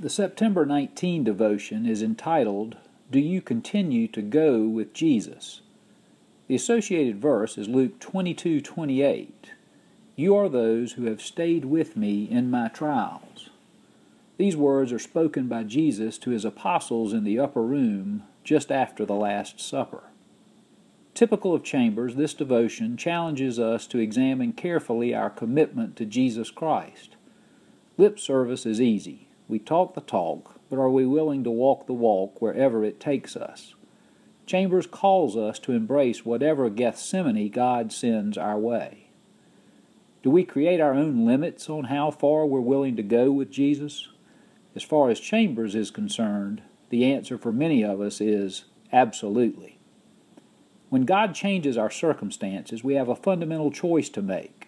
The September 19 devotion is entitled, Do You Continue to Go with Jesus? The associated verse is Luke 22:28. You are those who have stayed with me in my trials. These words are spoken by Jesus to his apostles in the upper room just after the Last Supper. Typical of Chambers, this devotion challenges us to examine carefully our commitment to Jesus Christ. Lip service is easy. We talk the talk, but are we willing to walk the walk wherever it takes us? Chambers calls us to embrace whatever Gethsemane God sends our way. Do we create our own limits on how far we're willing to go with Jesus? As far as Chambers is concerned, the answer for many of us is absolutely. When God changes our circumstances, we have a fundamental choice to make.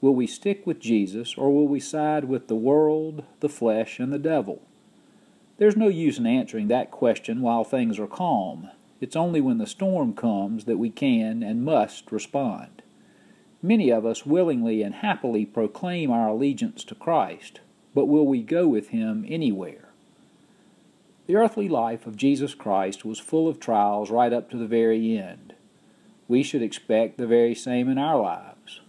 Will we stick with Jesus or will we side with the world, the flesh, and the devil? There's no use in answering that question while things are calm. It's only when the storm comes that we can and must respond. Many of us willingly and happily proclaim our allegiance to Christ, but will we go with Him anywhere? The earthly life of Jesus Christ was full of trials right up to the very end. We should expect the very same in our lives.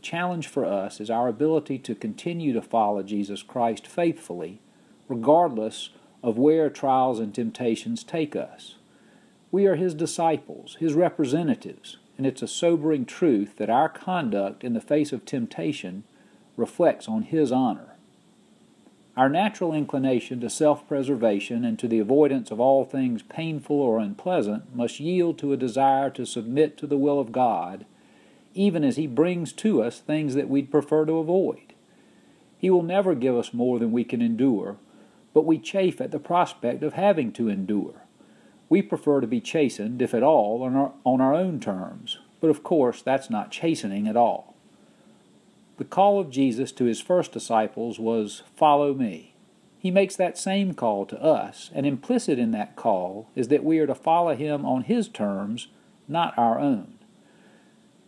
The challenge for us is our ability to continue to follow Jesus Christ faithfully, regardless of where trials and temptations take us. We are His disciples, His representatives, and it's a sobering truth that our conduct in the face of temptation reflects on His honor. Our natural inclination to self preservation and to the avoidance of all things painful or unpleasant must yield to a desire to submit to the will of God even as He brings to us things that we'd prefer to avoid. He will never give us more than we can endure, but we chafe at the prospect of having to endure. We prefer to be chastened, if at all, on our, on our own terms, but of course that's not chastening at all. The call of Jesus to his first disciples was, Follow me. He makes that same call to us, and implicit in that call is that we are to follow him on his terms, not our own.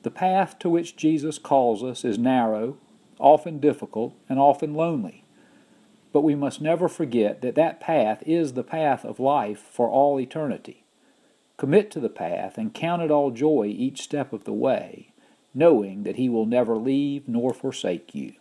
The path to which Jesus calls us is narrow, often difficult, and often lonely. But we must never forget that that path is the path of life for all eternity. Commit to the path and count it all joy each step of the way, knowing that He will never leave nor forsake you.